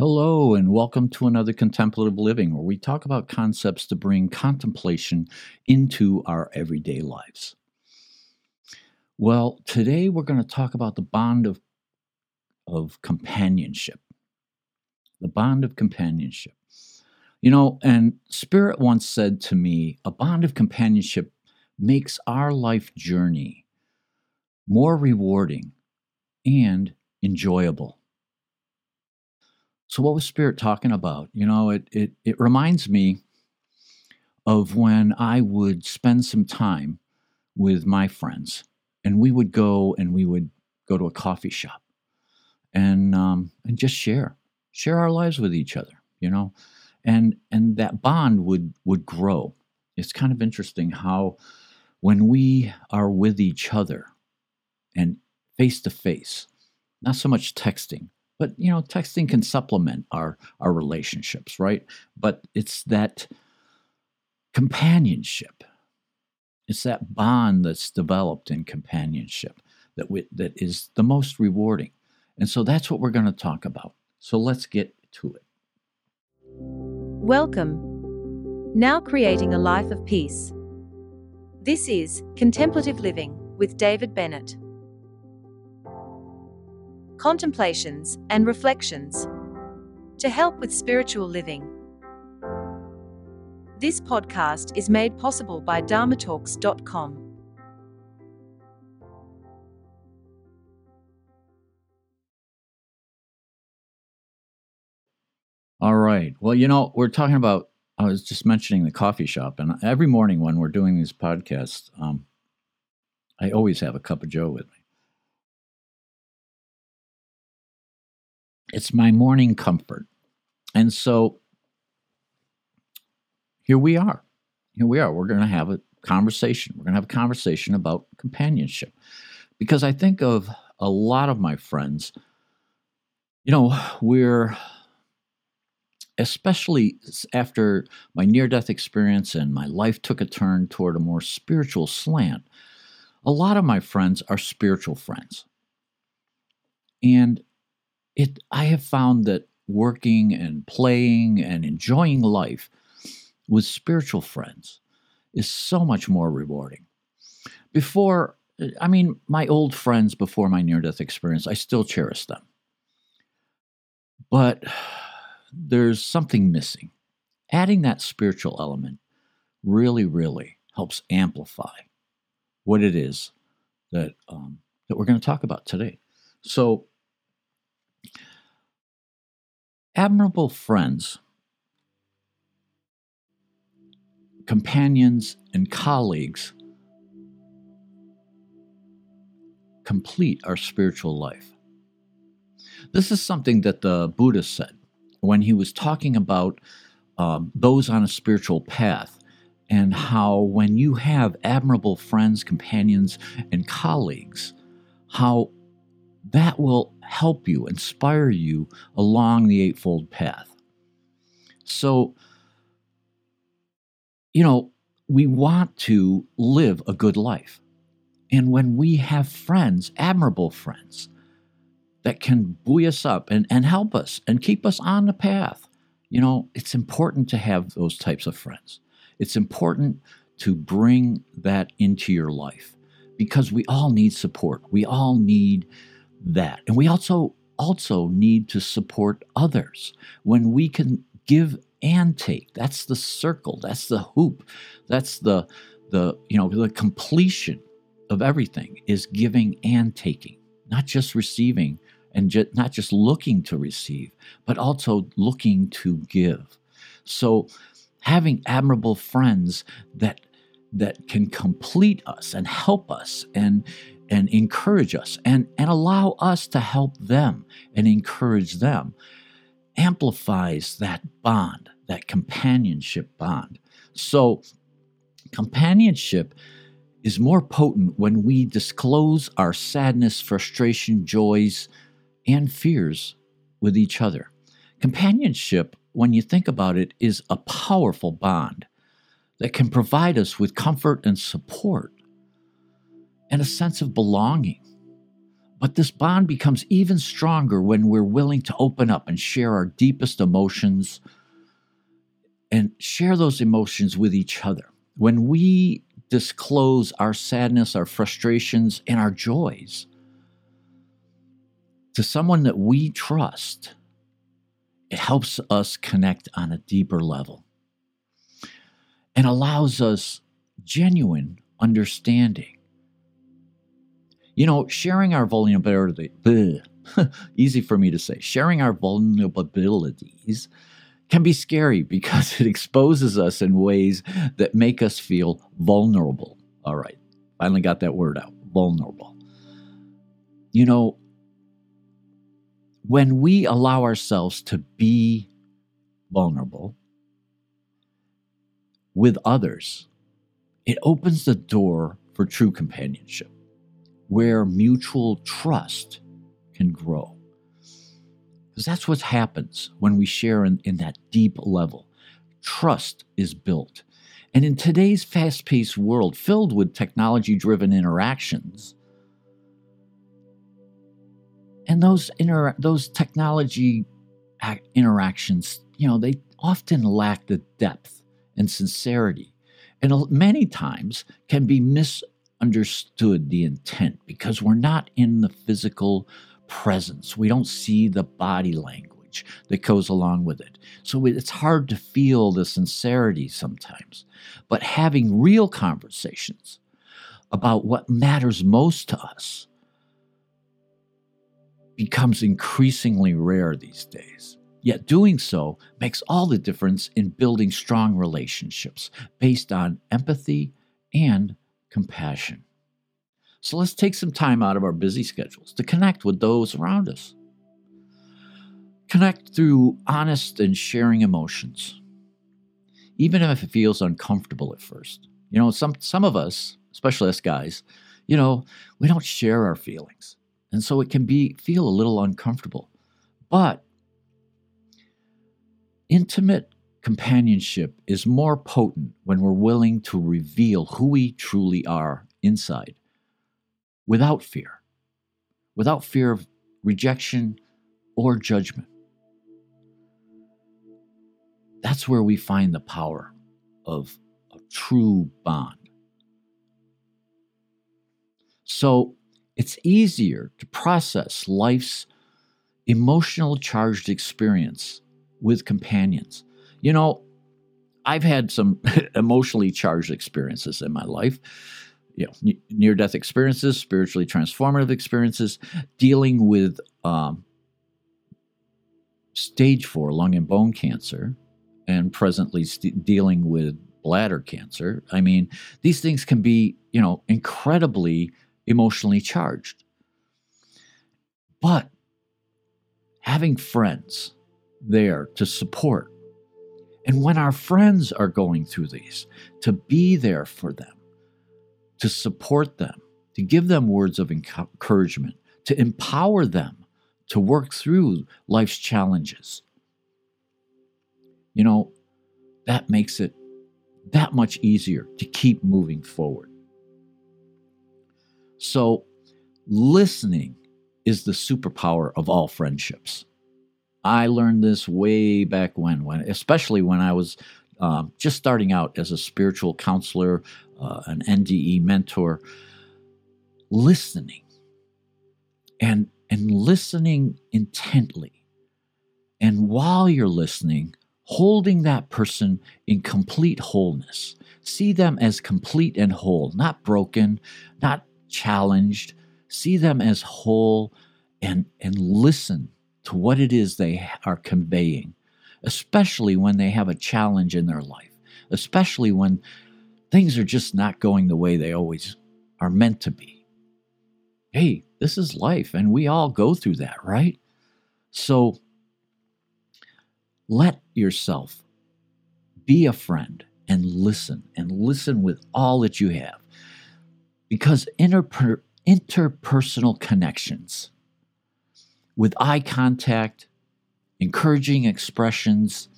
Hello, and welcome to another Contemplative Living, where we talk about concepts to bring contemplation into our everyday lives. Well, today we're going to talk about the bond of, of companionship. The bond of companionship. You know, and Spirit once said to me, a bond of companionship makes our life journey more rewarding and enjoyable. So, what was Spirit talking about? You know, it, it, it reminds me of when I would spend some time with my friends, and we would go and we would go to a coffee shop and um, and just share share our lives with each other, you know, and and that bond would would grow. It's kind of interesting how when we are with each other and face to face, not so much texting, but you know texting can supplement our our relationships right? But it's that companionship. It's that bond that's developed in companionship that we, that is the most rewarding. And so that's what we're going to talk about. So let's get to it. Welcome. Now creating a life of peace. This is contemplative living with david bennett contemplations, and reflections to help with spiritual living. This podcast is made possible by dharmatalks.com. All right. Well, you know, we're talking about, I was just mentioning the coffee shop, and every morning when we're doing these podcasts, um, I always have a cup of Joe with me. It's my morning comfort. And so here we are. Here we are. We're going to have a conversation. We're going to have a conversation about companionship. Because I think of a lot of my friends, you know, we're especially after my near death experience and my life took a turn toward a more spiritual slant, a lot of my friends are spiritual friends. And it I have found that working and playing and enjoying life with spiritual friends is so much more rewarding. Before, I mean, my old friends before my near death experience, I still cherish them. But there's something missing. Adding that spiritual element really, really helps amplify what it is that um, that we're going to talk about today. So, admirable friends, companions, and colleagues complete our spiritual life. This is something that the Buddha said when he was talking about um, those on a spiritual path and how when you have admirable friends, companions, and colleagues, how that will help you, inspire you along the Eightfold Path. So, you know, we want to live a good life. And when we have friends, admirable friends, that can buoy us up and, and help us and keep us on the path, you know, it's important to have those types of friends. It's important to bring that into your life because we all need support. We all need that. And we also also need to support others when we can give and take. That's the circle. That's the hoop. That's the the you know the completion of everything is giving and taking, not just receiving and ju- not just looking to receive, but also looking to give. So having admirable friends that that can complete us and help us and and encourage us and, and allow us to help them and encourage them amplifies that bond, that companionship bond. So, companionship is more potent when we disclose our sadness, frustration, joys, and fears with each other. Companionship, when you think about it, is a powerful bond that can provide us with comfort and support and a sense of belonging. But this bond becomes even stronger when we're willing to open up and share our deepest emotions and share those emotions with each other. When we disclose our sadness, our frustrations, and our joys to someone that we trust, it helps us connect on a deeper level and allows us genuine understanding. You know, sharing our vulnerability, easy for me to say, sharing our vulnerabilities can be scary because it exposes us in ways that make us feel vulnerable. All right, finally got that word out vulnerable. You know, when we allow ourselves to be vulnerable with others, it opens the door for true companionship where mutual trust can grow. Because that's what happens when we share in, in that deep level. Trust is built. And in today's fast paced world filled with technology driven interactions, and those inter- those technology uh, interactions, you know, they often lack the depth and sincerity, and many times can be misunderstood the intent because we're not in the physical presence. We don't see the body language that goes along with it. So it's hard to feel the sincerity sometimes. But having real conversations about what matters most to us becomes increasingly rare these days. Yet doing so makes all the difference in building strong relationships based on empathy and compassion. So let's take some time out of our busy schedules to connect with those around us. Connect through honest and sharing emotions, even if it feels uncomfortable at first. You know, some, some of us, especially us guys, you know, we don't share our feelings. And so it can be feel a little uncomfortable. But intimate companionship is more potent when we're willing to reveal who we truly are inside without fear, without fear of rejection or judgment. That's where we find the power of a true bond. So, it's easier to process life's emotional charged experience with companions. You know, I've had some emotionally charged experiences in my life. You know, near death experiences, spiritually transformative experiences, dealing with um, stage four lung and bone cancer, and presently st- dealing with bladder cancer. I mean, these things can be, you know, incredibly emotionally charged. But having friends there to support, and when our friends are going through these, to be there for them, to support them, to give them words of encouragement, to empower them to work through life's challenges. You know, that makes it that much easier to keep moving forward. So, listening is the superpower of all friendships. I learned this way back when, when especially when I was um, just starting out as a spiritual counselor, uh, an NDE mentor. Listening and and listening intently, and while you're listening, holding that person in complete wholeness. See them as complete and whole, not broken, not challenged, see them as whole, and, and listen to what it is they are conveying, especially when they have a challenge in their life, especially when things are just not going the way they always are meant to be. Hey, this is life, and we all go through that, right? So let yourself be a friend and listen, and listen with all that you have because interper- interpersonal connections with eye contact, encouraging expressions,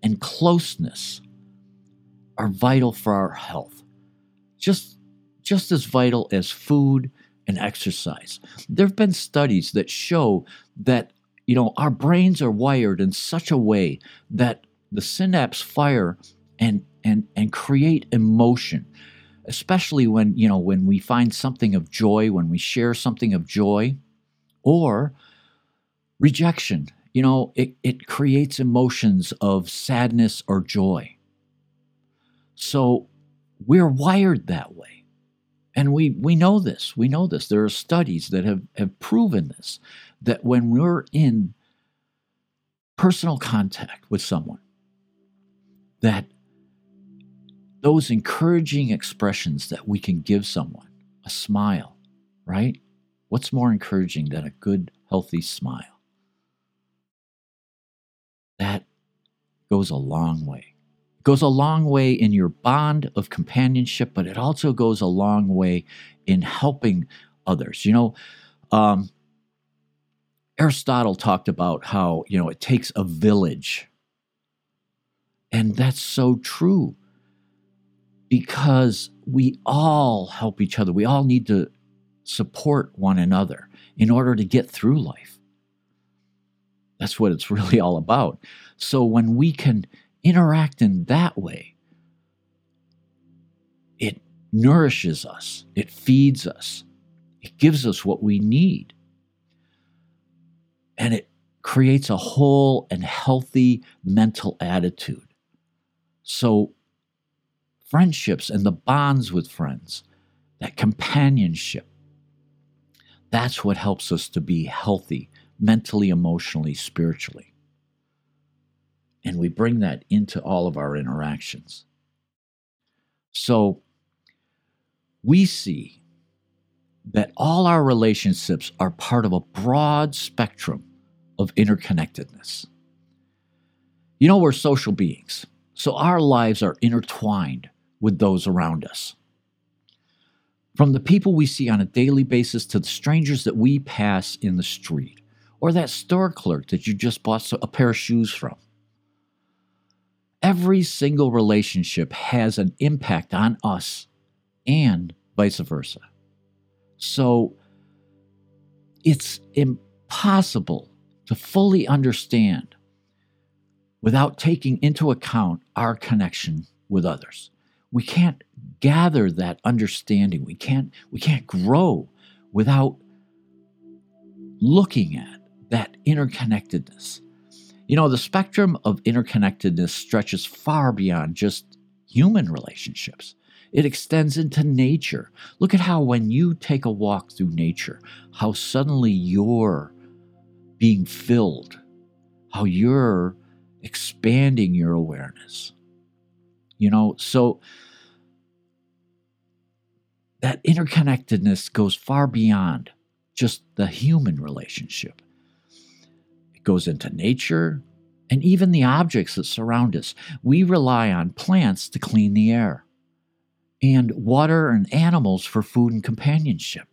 and closeness are vital for our health. Just, just as vital as food and exercise. There have been studies that show that you know our brains are wired in such a way that the synapse fire and and and create emotion especially when you know when we find something of joy when we share something of joy or rejection. You know it, it creates emotions of sadness or joy. So we're wired that way. And we we know this. We know this. There are studies that have have proven this that when we're in personal contact with someone that those encouraging expressions that we can give someone, a smile, right? What's more encouraging than a good, healthy smile? Goes a long way. It goes a long way in your bond of companionship, but it also goes a long way in helping others. You know, um, Aristotle talked about how, you know, it takes a village. And that's so true because we all help each other. We all need to support one another in order to get through life. That's what it's really all about. So when we can interact in that way, it nourishes us, it feeds us, it gives us what we need. And it creates a whole and healthy mental attitude. So friendships and the bonds with friends, that companionship. That's what helps us to be healthy mentally, emotionally, spiritually. And we bring that into all of our interactions. So we see that all our relationships are part of a broad spectrum of interconnectedness. You know, we're social beings, so our lives are intertwined with those around us. From the people we see on a daily basis to the strangers that we pass in the street, or that store clerk that you just bought a pair of shoes from. Every single relationship has an impact on us and vice versa. So it's impossible to fully understand without taking into account our connection with others we can't gather that understanding. We can't we can't grow without looking at that interconnectedness. You know, the spectrum of interconnectedness stretches far beyond just human relationships. It extends into nature. Look at how, when you take a walk through nature, how suddenly you're being filled, how you're expanding your awareness. You know, so that interconnectedness goes far beyond just the human relationship. Goes into nature and even the objects that surround us. We rely on plants to clean the air, and water and animals for food and companionship.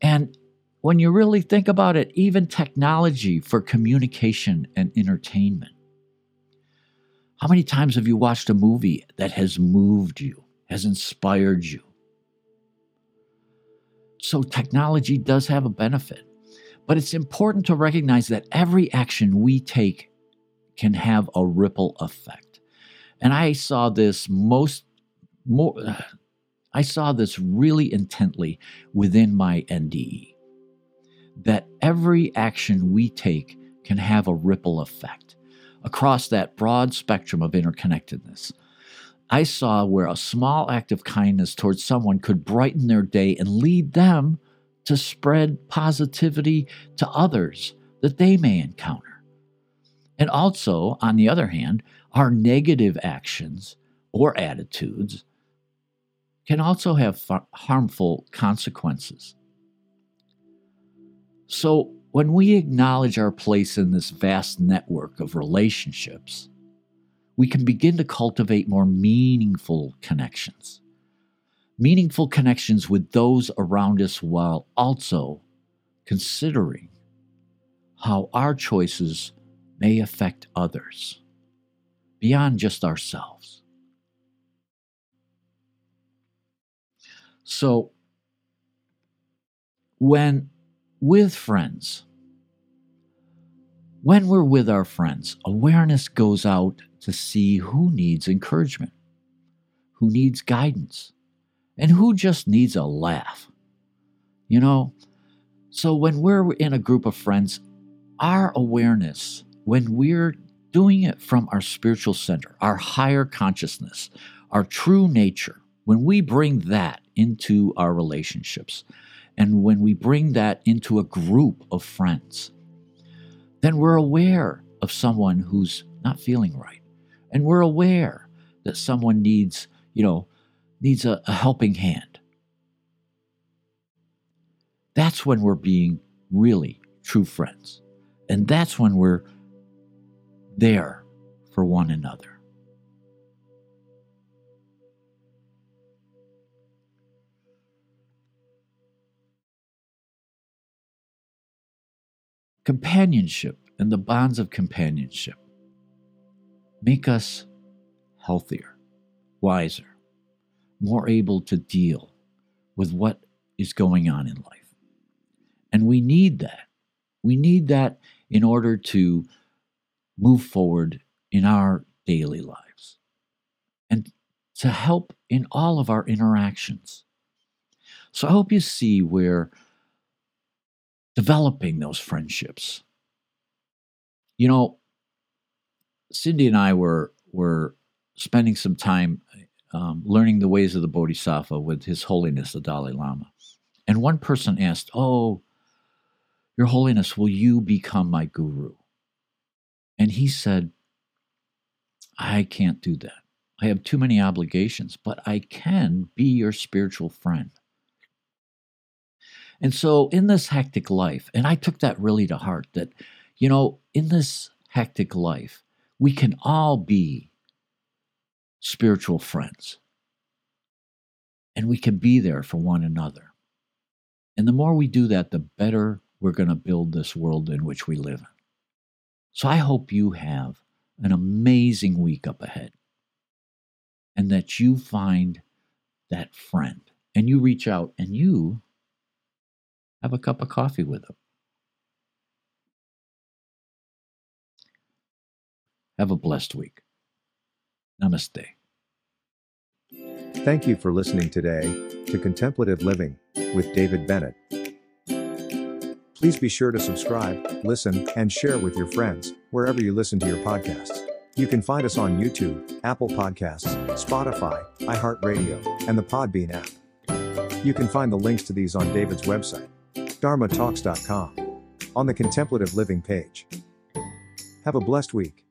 And when you really think about it, even technology for communication and entertainment. How many times have you watched a movie that has moved you, has inspired you? So, technology does have a benefit, but it's important to recognize that every action we take can have a ripple effect. And I saw this most more I saw this really intently within my NDE that every action we take can have a ripple effect across that broad spectrum of interconnectedness. I saw where a small act of kindness towards someone could brighten their day and lead them to spread positivity to others that they may encounter. And also, on the other hand, our negative actions or attitudes can also have harmful consequences. So, when we acknowledge our place in this vast network of relationships, we can begin to cultivate more meaningful connections. Meaningful connections with those around us while also considering how our choices may affect others beyond just ourselves. So, when with friends, when we're with our friends, awareness goes out to see who needs encouragement, who needs guidance, and who just needs a laugh. You know, so when we're in a group of friends, our awareness, when we're doing it from our spiritual center, our higher consciousness, our true nature, when we bring that into our relationships, and when we bring that into a group of friends, then we're aware of someone who's not feeling right. And we're aware that someone needs, you know, needs a, a helping hand. That's when we're being really true friends. And that's when we're there for one another. Companionship and the bonds of companionship make us healthier, wiser, more able to deal with what is going on in life. And we need that. We need that in order to move forward in our daily lives and to help in all of our interactions. So I hope you see where developing those friendships. You know, Cindy and I were were spending some time um, learning the ways of the Bodhisattva with His Holiness the Dalai Lama, and one person asked, "Oh, Your Holiness, will you become my guru?" And he said, "I can't do that. I have too many obligations, but I can be your spiritual friend." And so, in this hectic life, and I took that really to heart that, you know, in this hectic life, we can all be spiritual friends. And we can be there for one another. And the more we do that, the better we're going to build this world in which we live. So I hope you have an amazing week up ahead and that you find that friend and you reach out and you have a cup of coffee with them. Have a blessed week. Namaste. Thank you for listening today to Contemplative Living with David Bennett. Please be sure to subscribe, listen, and share with your friends wherever you listen to your podcasts. You can find us on YouTube, Apple Podcasts, Spotify, iHeartRadio, and the Podbean app. You can find the links to these on David's website dharmatalks.com on the Contemplative Living page. Have a blessed week.